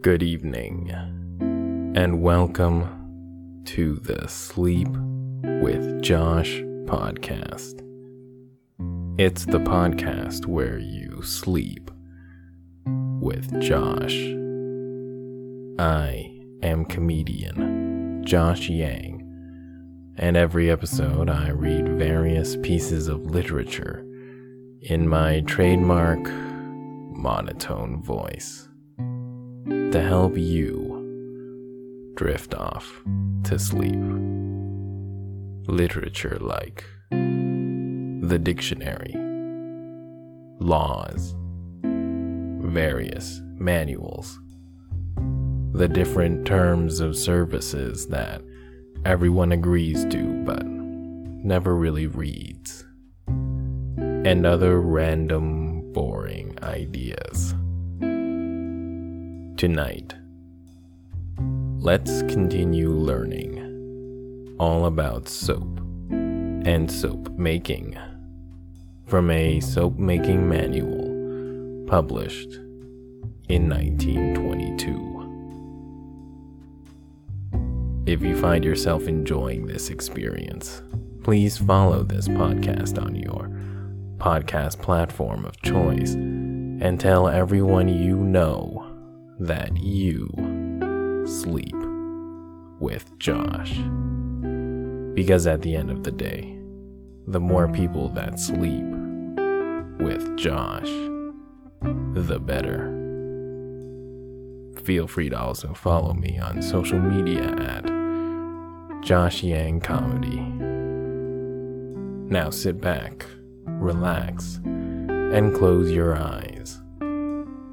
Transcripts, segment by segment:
Good evening, and welcome to the Sleep with Josh podcast. It's the podcast where you sleep with Josh. I am comedian Josh Yang, and every episode I read various pieces of literature in my trademark monotone voice to help you drift off to sleep. Literature like the dictionary, laws, various manuals, the different terms of services that everyone agrees to but never really reads, and other random, boring ideas. Tonight, let's continue learning all about soap and soap making from a soap making manual published in 1922. If you find yourself enjoying this experience, please follow this podcast on your podcast platform of choice and tell everyone you know that you sleep with Josh. Because at the end of the day, the more people that sleep with Josh, the better. Feel free to also follow me on social media at Josh Yang Comedy. Now sit back, relax, and close your eyes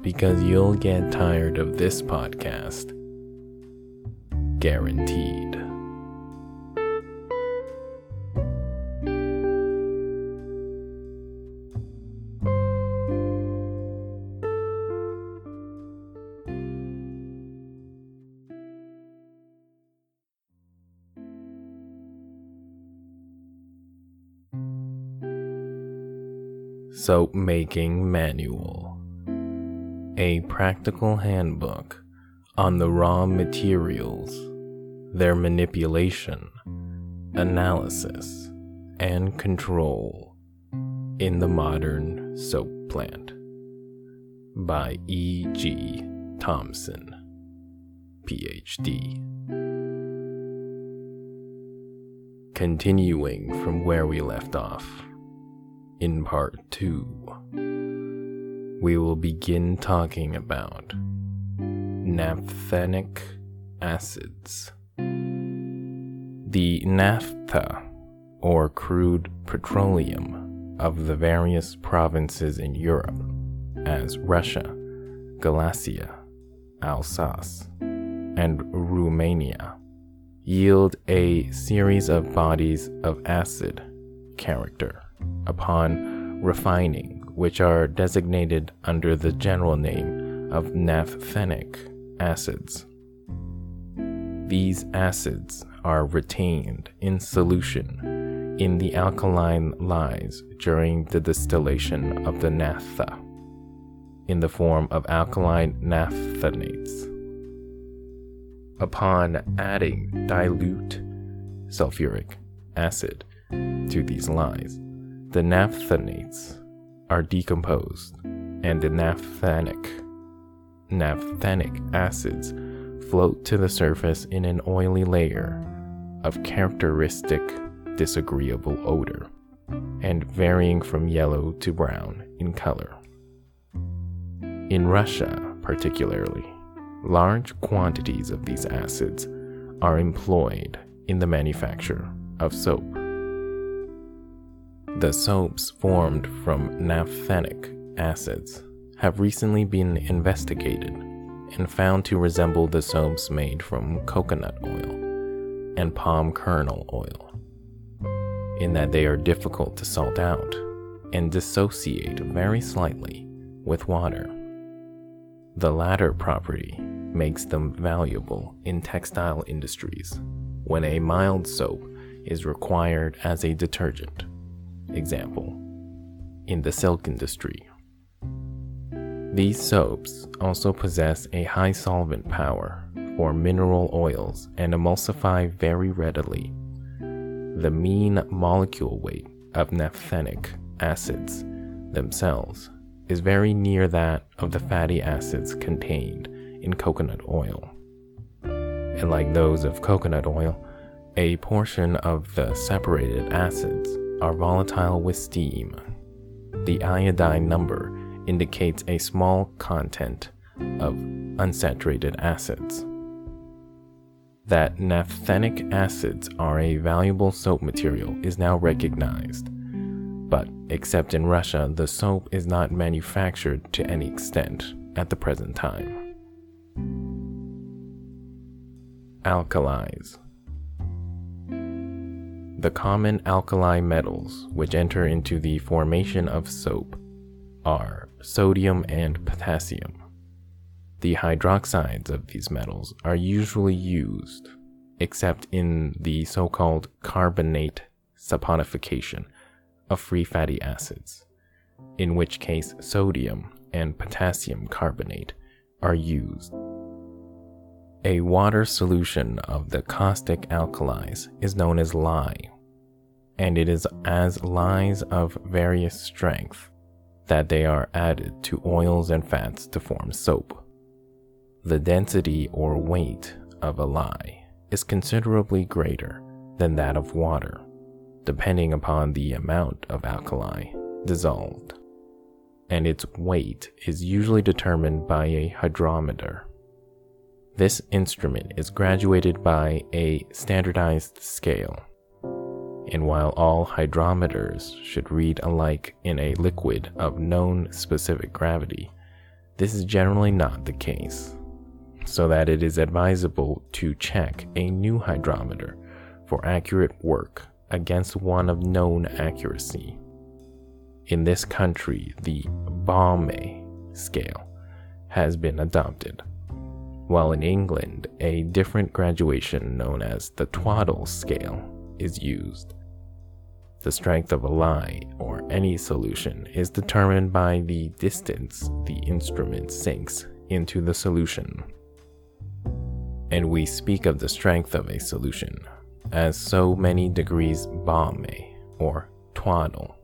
because you'll get tired of this podcast. Guaranteed. Soap Making Manual A practical handbook on the raw materials, their manipulation, analysis, and control in the modern soap plant by E. G. Thomssen, PhD. Continuing from where we left off in part two, we will begin talking about naphthenic acids. The naphtha, or crude petroleum, of the various provinces in Europe, as Russia, Galicia, Alsace, and Romania, yield a series of bodies of acid character upon refining, which are designated under the general name of naphthenic acids. These acids are retained in solution in the alkaline lyes during the distillation of the naphtha in the form of alkaline naphthenates. Upon adding dilute sulfuric acid to these lyes, the naphthenates are decomposed and the naphthenic naphthenic acids float to the surface in an oily layer of characteristic disagreeable odor and varying from yellow to brown in color. In Russia, particularly, large quantities of these acids are employed in the manufacture of soap. The soaps formed from naphthenic acids have recently been investigated and found to resemble the soaps made from coconut oil and palm kernel oil, in that they are difficult to salt out and dissociate very slightly with water. The latter property makes them valuable in textile industries when a mild soap is required as a detergent. Example, in the silk industry. These soaps also possess a high solvent power for mineral oils and emulsify very readily. The mean molecule weight of naphthenic acids themselves is very near that of the fatty acids contained in coconut oil. And like those of coconut oil, a portion of the separated acids are volatile with steam. The iodine number indicates a small content of unsaturated acids. That naphthenic acids are a valuable soap material is now recognized, but except in Russia, the soap is not manufactured to any extent at the present time. Alkalis The common alkali metals which enter into the formation of soap are sodium and potassium. The hydroxides of these metals are usually used, except in the so called carbonate saponification of free fatty acids, in which case sodium and potassium carbonate are used. A water solution of the caustic alkalis is known as lye, and it is as lyes of various strength that they are added to oils and fats to form soap. The density or weight of a lye is considerably greater than that of water depending upon the amount of alkali dissolved, and its weight is usually determined by a hydrometer. This instrument is graduated by a standardized scale, and while all hydrometers should read alike in a liquid of known specific gravity, this is generally not the case, so that it is advisable to check a new hydrometer for accurate work against one of known accuracy. In this country, the Baumé scale has been adopted, while in England, a different graduation known as the Twaddell scale is used. The strength of a lye or any solution is determined by the distance the instrument sinks into the solution. And we speak of the strength of a solution as so many degrees Baumé or Twaddell,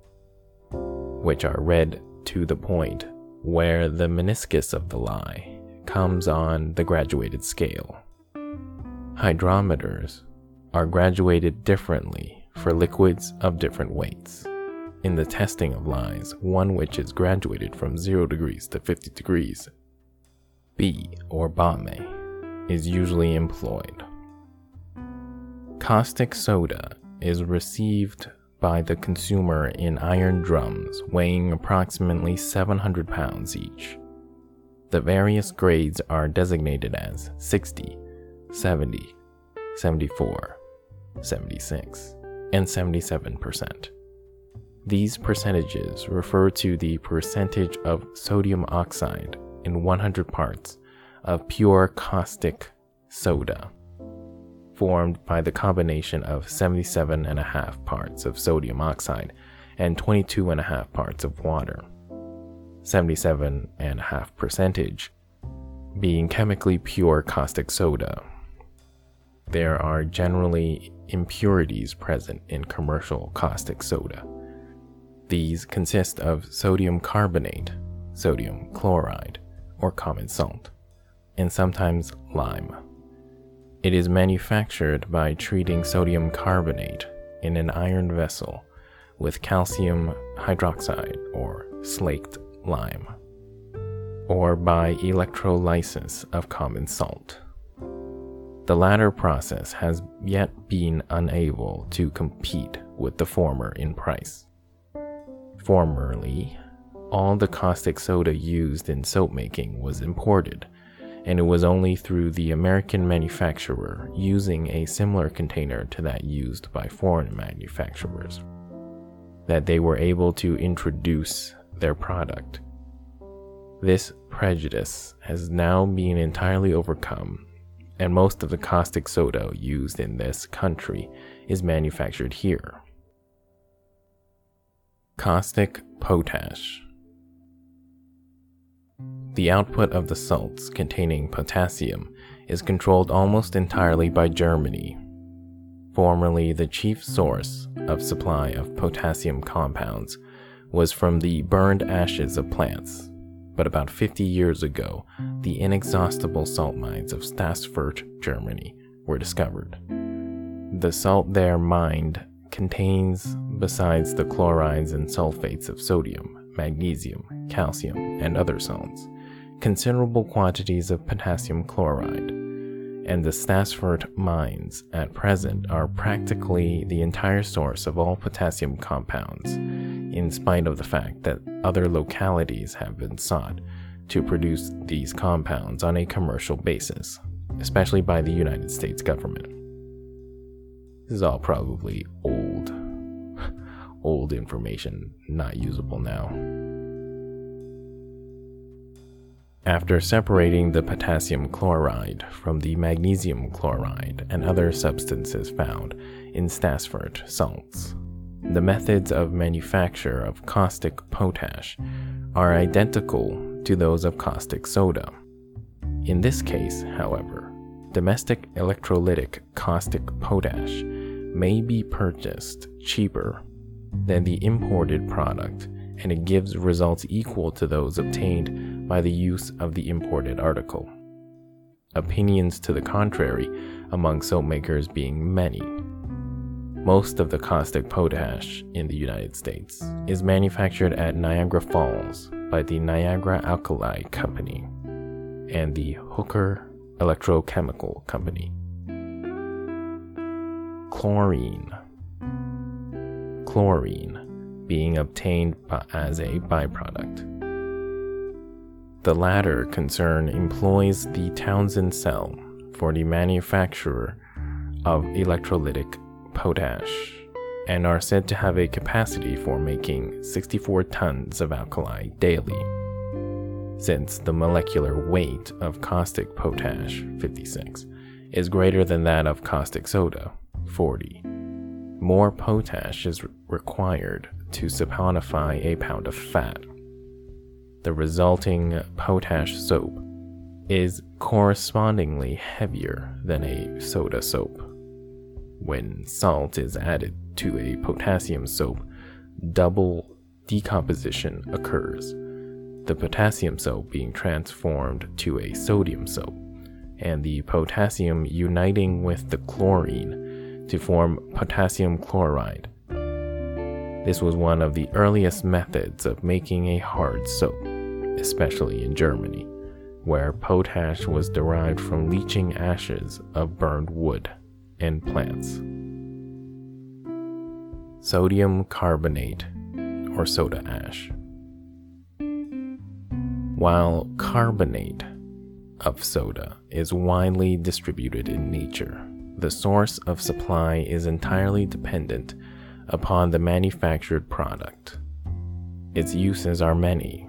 which are read to the point where the meniscus of the lye comes on the graduated scale. Hydrometers are graduated differently for liquids of different weights. In the testing of lyes, one which is graduated from 0 degrees to 50 degrees, B or Baumé, is usually employed. Caustic soda is received by the consumer in iron drums weighing approximately 700 pounds each. The various grades are designated as 60, 70, 74, 76, and 77%. These percentages refer to the percentage of sodium oxide in 100 parts of pure caustic soda formed by the combination of 77.5 parts of sodium oxide and 22.5 parts of water. 77.5 percentage being chemically pure caustic soda. There are generally impurities present in commercial caustic soda. These consist of sodium carbonate, sodium chloride, or common salt, and sometimes lime. It is manufactured by treating sodium carbonate in an iron vessel with calcium hydroxide or slaked lime, or by electrolysis of common salt. The latter process has yet been unable to compete with the former in price. Formerly, all the caustic soda used in soap making was imported and it was only through the American manufacturer using a similar container to that used by foreign manufacturers that they were able to introduce their product. This prejudice has now been entirely overcome, and most of the caustic soda used in this country is manufactured here. Caustic potash the output of the salts containing potassium is controlled almost entirely by Germany, formerly the chief source of supply of potassium compounds was from the burned ashes of plants. But about 50 years ago, the inexhaustible salt mines of Stassfurt, Germany, were discovered. The salt there mined contains, besides the chlorides and sulfates of sodium, magnesium, calcium, and other salts, considerable quantities of potassium chloride, and the Stassfurt mines at present are practically the entire source of all potassium compounds, in spite of the fact that other localities have been sought to produce these compounds on a commercial basis, especially by the United States government. This is all probably old, old information, not usable now. After separating the potassium chloride from the magnesium chloride and other substances found in Stassfurt salts, the methods of manufacture of caustic potash are identical to those of caustic soda. In this case, however, domestic electrolytic caustic potash may be purchased cheaper than the imported product and it gives results equal to those obtained by the use of the imported article. Opinions to the contrary among soap makers being many. Most of the caustic potash in the United States is manufactured at Niagara Falls by the Niagara Alkali Company and the Hooker Electrochemical Company. Chlorine. Chlorine being obtained as a byproduct. The latter concern employs the Townsend cell for the manufacture of electrolytic potash and are said to have a capacity for making 64 tons of alkali daily. Since the molecular weight of caustic potash, 56, is greater than that of caustic soda, 40, more potash is required to saponify a pound of fat. The resulting potash soap is correspondingly heavier than a soda soap. When salt is added to a potassium soap, double decomposition occurs, the potassium soap being transformed to a sodium soap, and the potassium uniting with the chlorine to form potassium chloride this was one of the earliest methods of making a hard soap, especially in Germany, where potash was derived from leaching ashes of burned wood and plants. Sodium carbonate or soda ash. While carbonate of soda is widely distributed in nature, the source of supply is entirely dependent upon the manufactured product. Its uses are many,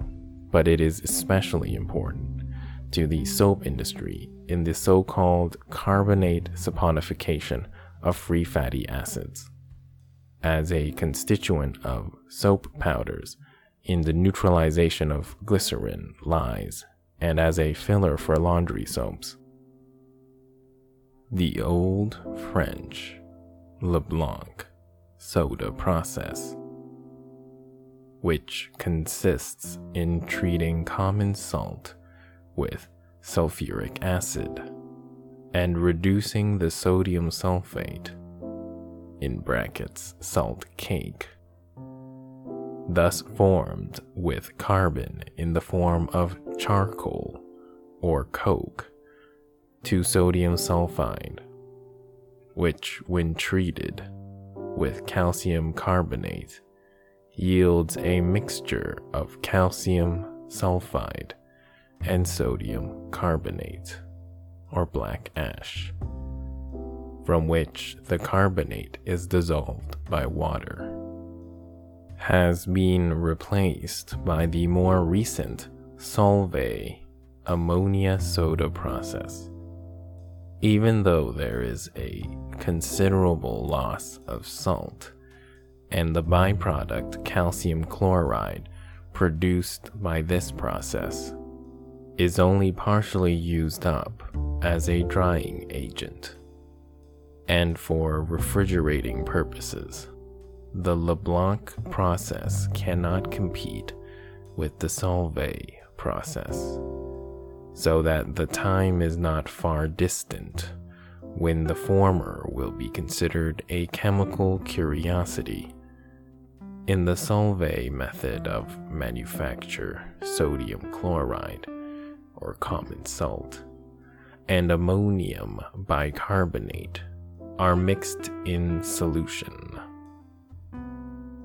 but it is especially important to the soap industry in the so called carbonate saponification of free fatty acids. As a constituent of soap powders in the neutralization of glycerin lyes, and as a filler for laundry soaps. The old French Leblanc soda process, which consists in treating common salt with sulfuric acid and reducing the sodium sulfate in brackets salt cake thus formed with carbon in the form of charcoal or coke to sodium sulfide which when treated with calcium carbonate yields a mixture of calcium sulfide and sodium carbonate, or black ash, from which the carbonate is dissolved by water, has been replaced by the more recent Solvay ammonia soda process even though there is a considerable loss of salt and the byproduct calcium chloride produced by this process is only partially used up as a drying agent and for refrigerating purposes. The Leblanc process cannot compete with the Solvay process, so that the time is not far distant when the former will be considered a chemical curiosity. In the Solvay method of manufacture, sodium chloride, or common salt, and ammonium bicarbonate are mixed in solution.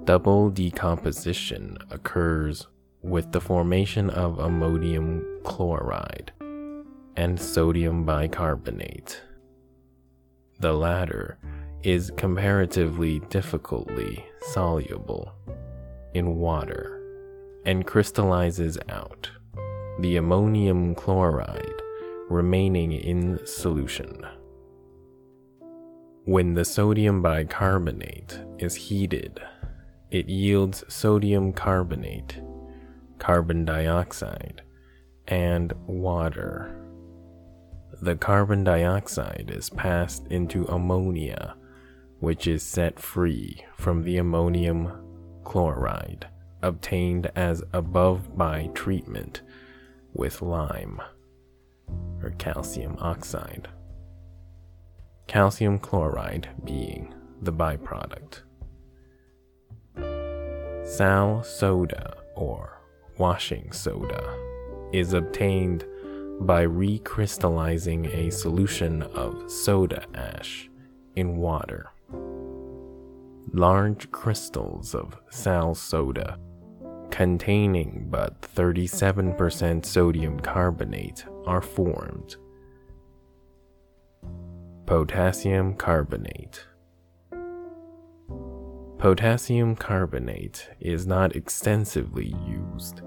Double decomposition occurs with the formation of ammonium chloride and sodium bicarbonate. The latter is comparatively difficultly soluble in water and crystallizes out, the ammonium chloride remaining in solution. When the sodium bicarbonate is heated, it yields sodium carbonate, carbon dioxide, and water. The carbon dioxide is passed into ammonia, which is set free from the ammonium chloride obtained as above by treatment with lime or calcium oxide. Calcium chloride being the byproduct. Sal soda or washing soda is obtained by recrystallizing a solution of soda ash in water. Large crystals of sal soda containing but 37% sodium carbonate are formed. Potassium carbonate Potassium carbonate is not extensively used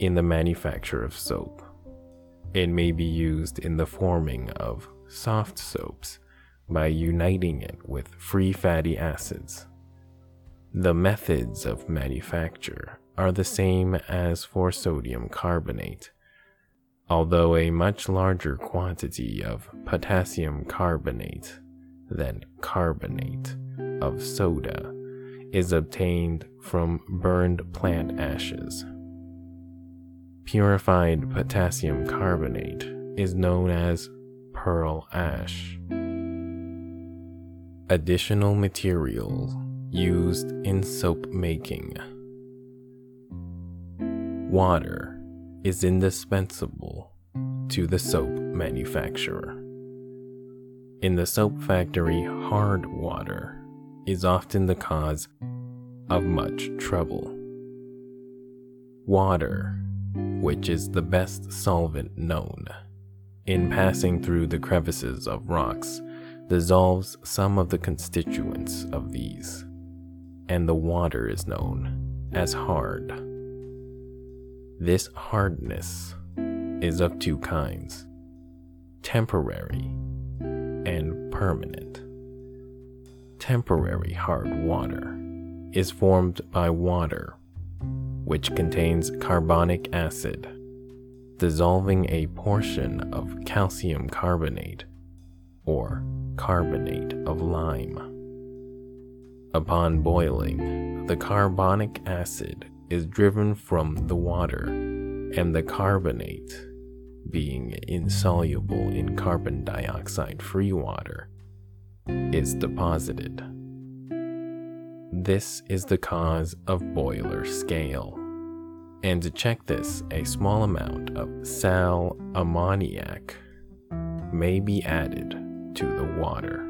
in the manufacture of soap. It may be used in the forming of soft soaps by uniting it with free fatty acids. The methods of manufacture are the same as for sodium carbonate, although a much larger quantity of potassium carbonate than carbonate of soda is obtained from burned plant ashes. Purified potassium carbonate is known as pearl ash. Additional materials used in soap making. Water is indispensable to the soap manufacturer. In the soap factory, hard water is often the cause of much trouble. Water, which is the best solvent known, in passing through the crevices of rocks, dissolves some of the constituents of these, and the water is known as hard. This hardness is of two kinds temporary and permanent temporary hard water is formed by water, which contains carbonic acid, dissolving a portion of calcium carbonate or carbonate of lime. Upon boiling, the carbonic acid is driven from the water, and the carbonate, being insoluble in carbon dioxide free water, is deposited. This is the cause of boiler scale. And to check this, a small amount of sal ammoniac may be added to the water,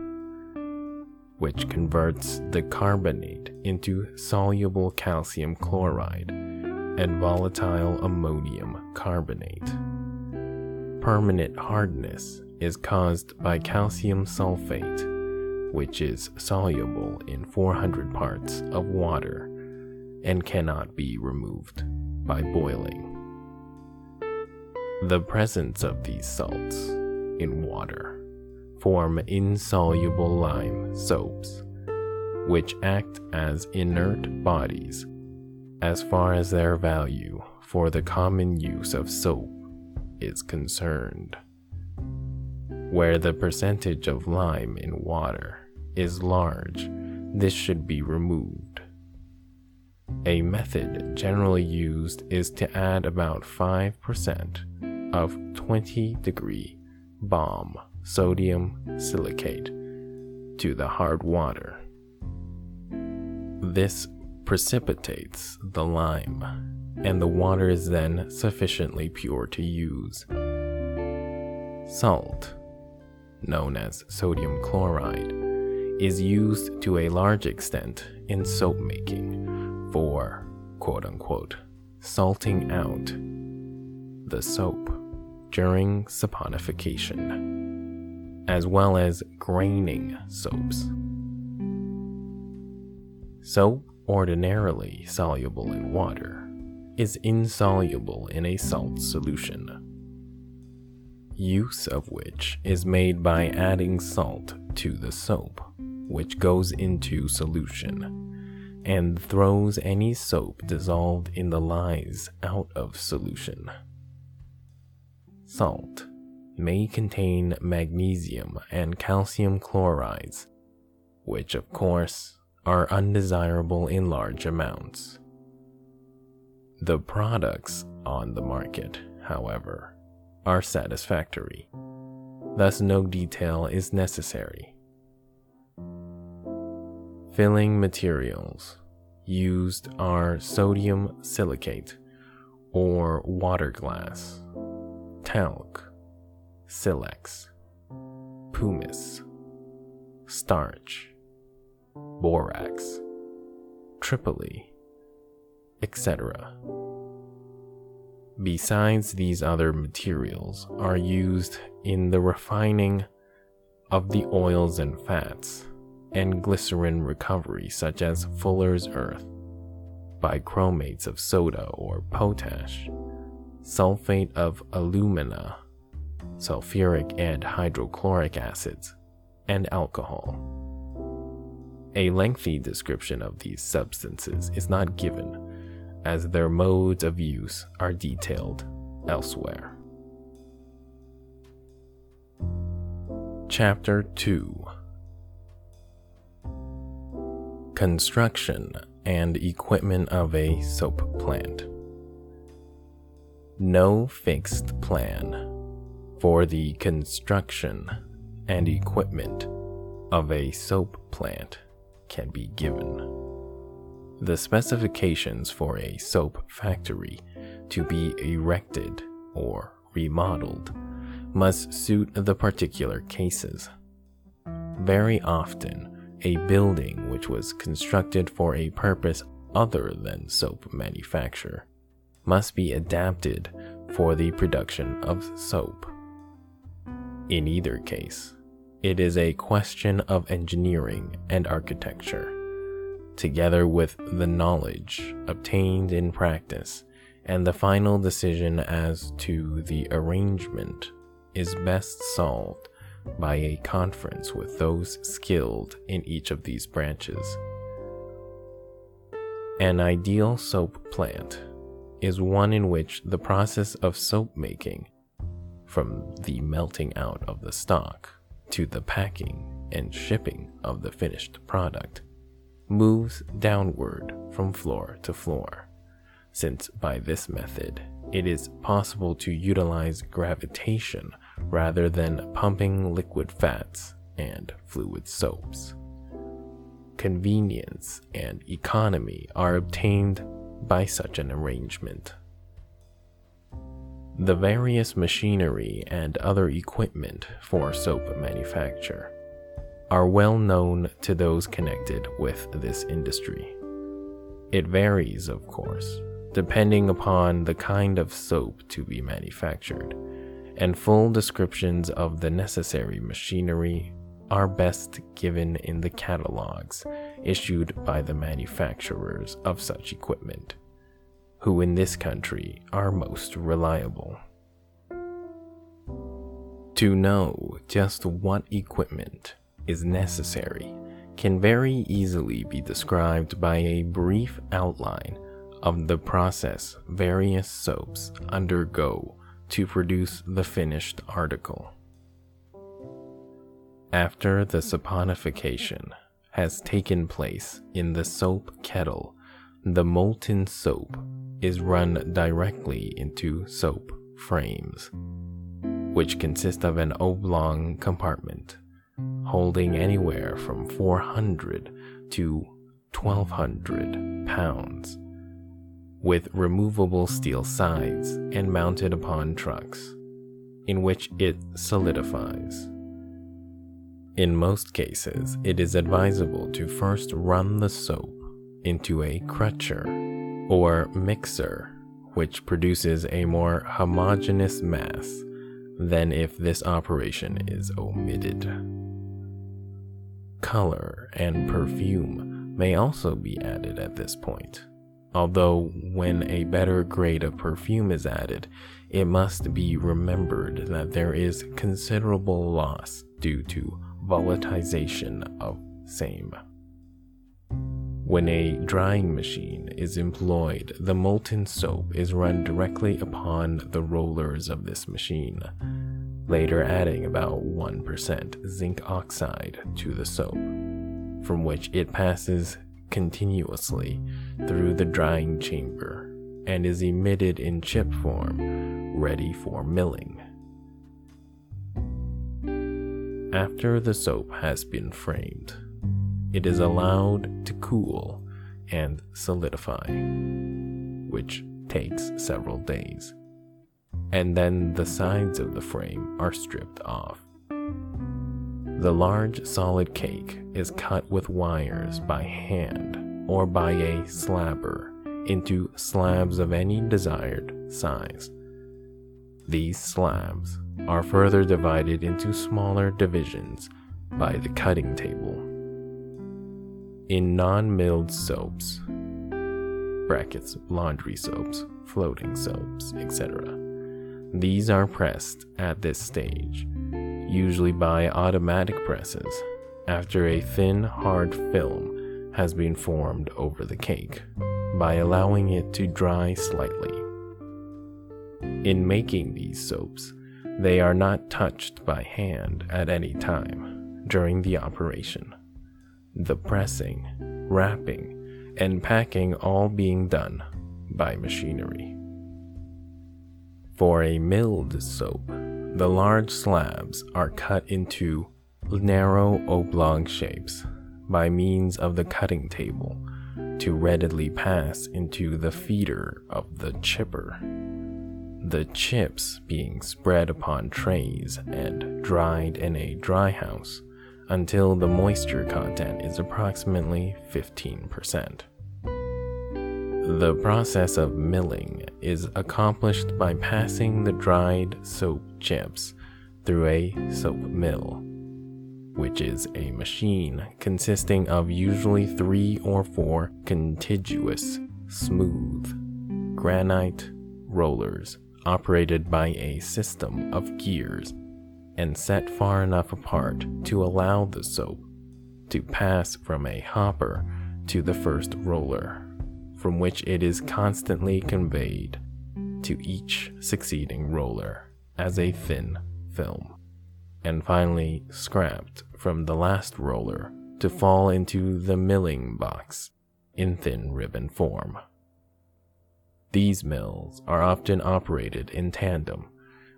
which converts the carbonate into soluble calcium chloride and volatile ammonium carbonate. Permanent hardness is caused by calcium sulfate which is soluble in 400 parts of water and cannot be removed by boiling. The presence of these salts in water form insoluble lime soaps, which act as inert bodies as far as their value for the common use of soap is concerned. Where the percentage of lime in water is large, this should be removed. A method generally used is to add about 5% of 20 degree bomb sodium silicate to the hard water. This precipitates the lime, and the water is then sufficiently pure to use. Salt, known as sodium chloride, is used to a large extent in soap making for quote unquote salting out the soap during saponification, as well as graining soaps. Soap, ordinarily soluble in water, is insoluble in a salt solution, use of which is made by adding salt to the soap, which goes into solution and throws any soap dissolved in the lyes out of solution. Salt may contain magnesium and calcium chlorides, which, of course, are undesirable in large amounts. The products on the market, however, are satisfactory, thus, no detail is necessary. Filling materials used are sodium silicate or water glass, talc, silex, pumice, starch, borax, tripoli, etc. Besides these other materials are used in the refining of the oils and fats and glycerin recovery such as Fuller's earth, bichromates of soda or potash, sulfate of alumina, sulfuric and hydrochloric acids, and alcohol. A lengthy description of these substances is not given, as their modes of use are detailed elsewhere. Chapter 2 Construction and Equipment of a Soap Plant. No fixed plan for the construction and equipment of a soap plant can be given. The specifications for a soap factory to be erected or remodeled must suit the particular cases. Very often, a building which was constructed for a purpose other than soap manufacture must be adapted for the production of soap. In either case, it is a question of engineering and architecture, together with the knowledge obtained in practice, and the final decision as to the arrangement is best solved by a conference with those skilled in each of these branches. An ideal soap plant is one in which the process of soap making, from the melting out of the stock to the packing and shipping of the finished product moves downward from floor to floor, since by this method it is possible to utilize gravitation rather than pumping liquid fats and fluid soaps. Convenience and economy are obtained by such an arrangement. The various machinery and other equipment for soap manufacture are well known to those connected with this industry. It varies, of course, depending upon the kind of soap to be manufactured, and full descriptions of the necessary machinery are best given in the catalogs issued by the manufacturers of such equipment who in this country are most reliable. To know just what equipment is necessary can very easily be described by a brief outline of the process various soaps undergo to produce the finished article. After the saponification has taken place in the soap kettle, the molten soap is run directly into soap frames, which consist of an oblong compartment holding anywhere from 400 to 1200 pounds, with removable steel sides and mounted upon trucks, in which it solidifies. In most cases, it is advisable to first run the soap into a crutcher or mixer, which produces a more homogeneous mass than if this operation is omitted. Color and perfume may also be added at this point, although, when a better grade of perfume is added, it must be remembered that there is considerable loss due to volatilization of same. When a drying machine is employed, the molten soap is run directly upon the rollers of this machine, later adding about 1% zinc oxide to the soap, from which it passes continuously through the drying chamber and is emitted in chip form, ready for milling. After the soap has been framed, it is allowed to cool and solidify, which takes several days. And then the sides of the frame are stripped off. The large solid cake is cut with wires by hand or by a slabber into slabs of any desired size. These slabs are further divided into smaller divisions by the cutting table in non-milled soaps brackets laundry soaps floating soaps etc these are pressed at this stage usually by automatic presses after a thin hard film has been formed over the cake by allowing it to dry slightly. In making these soaps they are not touched by hand at any time during the operation the pressing, wrapping, and packing all being done by machinery. For a milled soap, the large slabs are cut into narrow oblong shapes by means of the cutting table to readily pass into the feeder of the chipper. The chips being spread upon trays and dried in a dry house until the moisture content is approximately 15%. The process of milling is accomplished by passing the dried soap chips through a soap mill, which is a machine consisting of usually three or four contiguous, smooth, granite rollers operated by a system of gears and set far enough apart to allow the soap to pass from a hopper to the first roller, from which it is constantly conveyed to each succeeding roller as a thin film, and finally scrapped from the last roller to fall into the milling box in thin ribbon form. These mills are often operated in tandem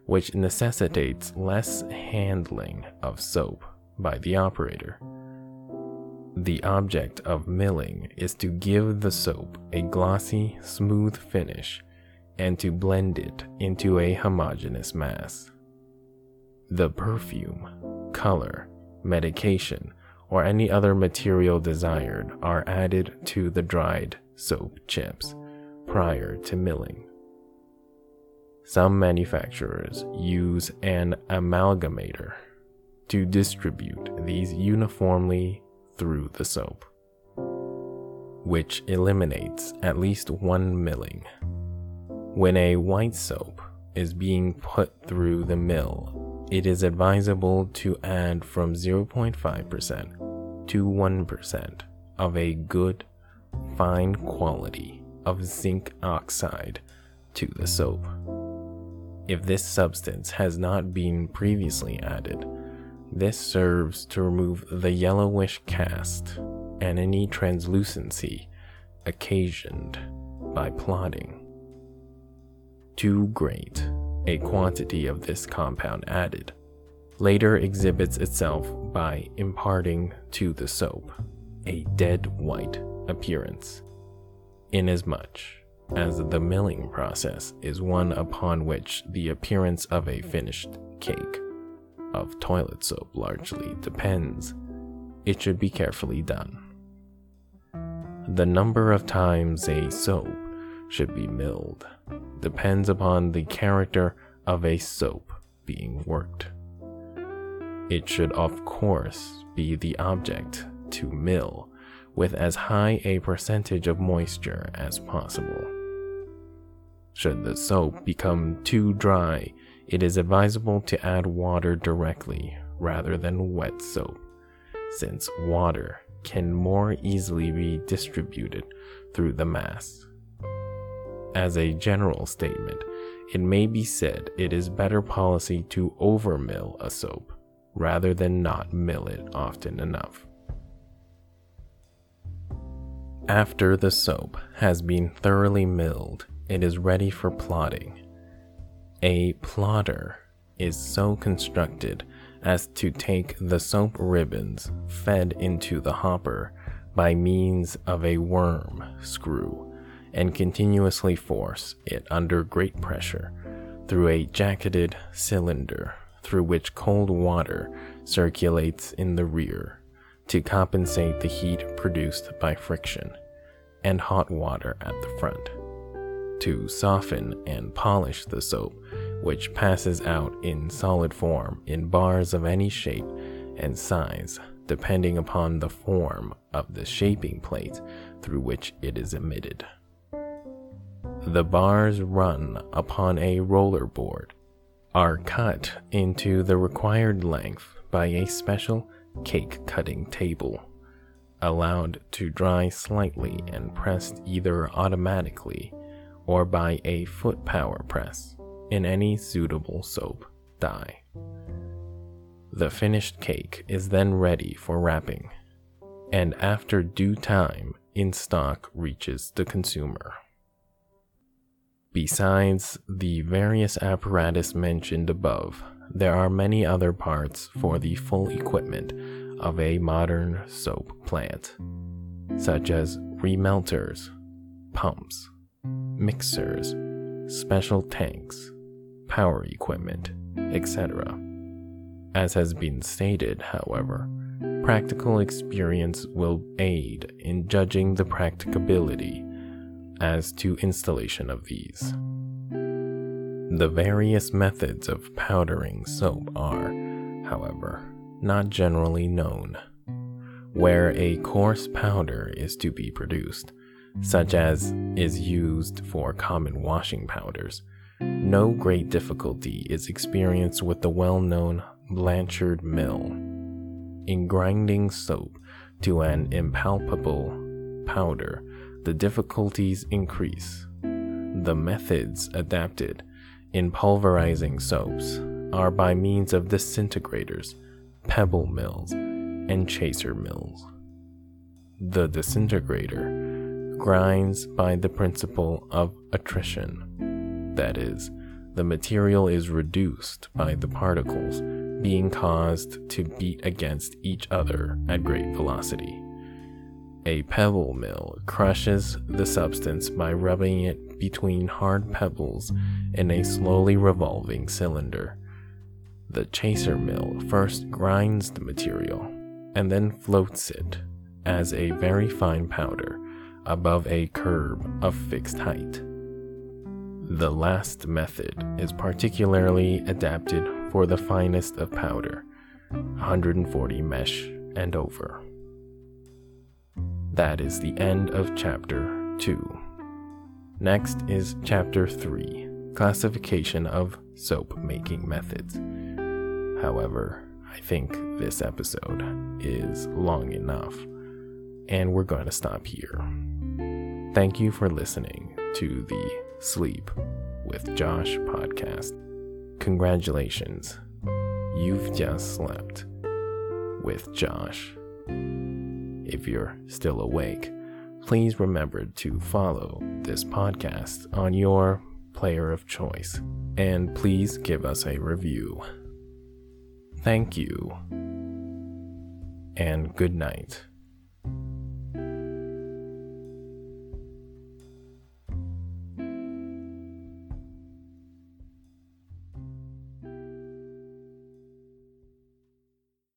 which necessitates less handling of soap by the operator. The object of milling is to give the soap a glossy, smooth finish and to blend it into a homogeneous mass. The perfume, color, medication, or any other material desired are added to the dried soap chips prior to milling. Some manufacturers use an amalgamator to distribute these uniformly through the soap, which eliminates at least one milling. When a white soap is being put through the mill, it is advisable to add from 0.5% to 1% of a good, fine quality of zinc oxide to the soap. If this substance has not been previously added. This serves to remove the yellowish cast and any translucency occasioned by plodding. Too great a quantity of this compound added later exhibits itself by imparting to the soap a dead white appearance, inasmuch as the milling process is one upon which the appearance of a finished cake of toilet soap largely depends, it should be carefully done. The number of times a soap should be milled depends upon the character of a soap being worked. It should, of course, be the object to mill with as high a percentage of moisture as possible. Should the soap become too dry, it is advisable to add water directly rather than wet soap, since water can more easily be distributed through the mass. As a general statement, it may be said it is better policy to overmill a soap rather than not mill it often enough. After the soap has been thoroughly milled, it is ready for plodding. A plodder is so constructed as to take the soap ribbons fed into the hopper by means of a worm screw and continuously force it under great pressure through a jacketed cylinder through which cold water circulates in the rear to compensate the heat produced by friction, and hot water at the front to soften and polish the soap, which passes out in solid form in bars of any shape and size, depending upon the form of the shaping plate through which it is emitted. The bars run upon a roller board are cut into the required length by a special cake cutting table, allowed to dry slightly and pressed either automatically or by a foot power press in any suitable soap die. The finished cake is then ready for wrapping, and after due time, in stock reaches the consumer. Besides the various apparatus mentioned above, there are many other parts for the full equipment of a modern soap plant, such as remelters, pumps, mixers, special tanks, power equipment, etc. As has been stated, however, practical experience will aid in judging the practicability as to installation of these. The various methods of powdering soap are, however, not generally known. Where a coarse powder is to be produced, such as is used for common washing powders, no great difficulty is experienced with the well known Blanchard mill. In grinding soap to an impalpable powder, the difficulties increase. The methods adapted in pulverizing soaps are by means of disintegrators, pebble mills, and chaser mills. The disintegrator grinds by the principle of attrition. That is, the material is reduced by the particles being caused to beat against each other at great velocity. A pebble mill crushes the substance by rubbing it between hard pebbles in a slowly revolving cylinder. The chaser mill first grinds the material and then floats it as a very fine powder above a curb of fixed height. The last method is particularly adapted for the finest of powder, 140 mesh and over. That is the end of chapter 2. Next is chapter 3 Classification of Soap Making Methods. However, I think this episode is long enough, and we're going to stop here. Thank you for listening to the Sleep with Josh podcast. Congratulations, you've just slept with Josh. If you're still awake, please remember to follow this podcast on your player of choice and please give us a review. Thank you and good night.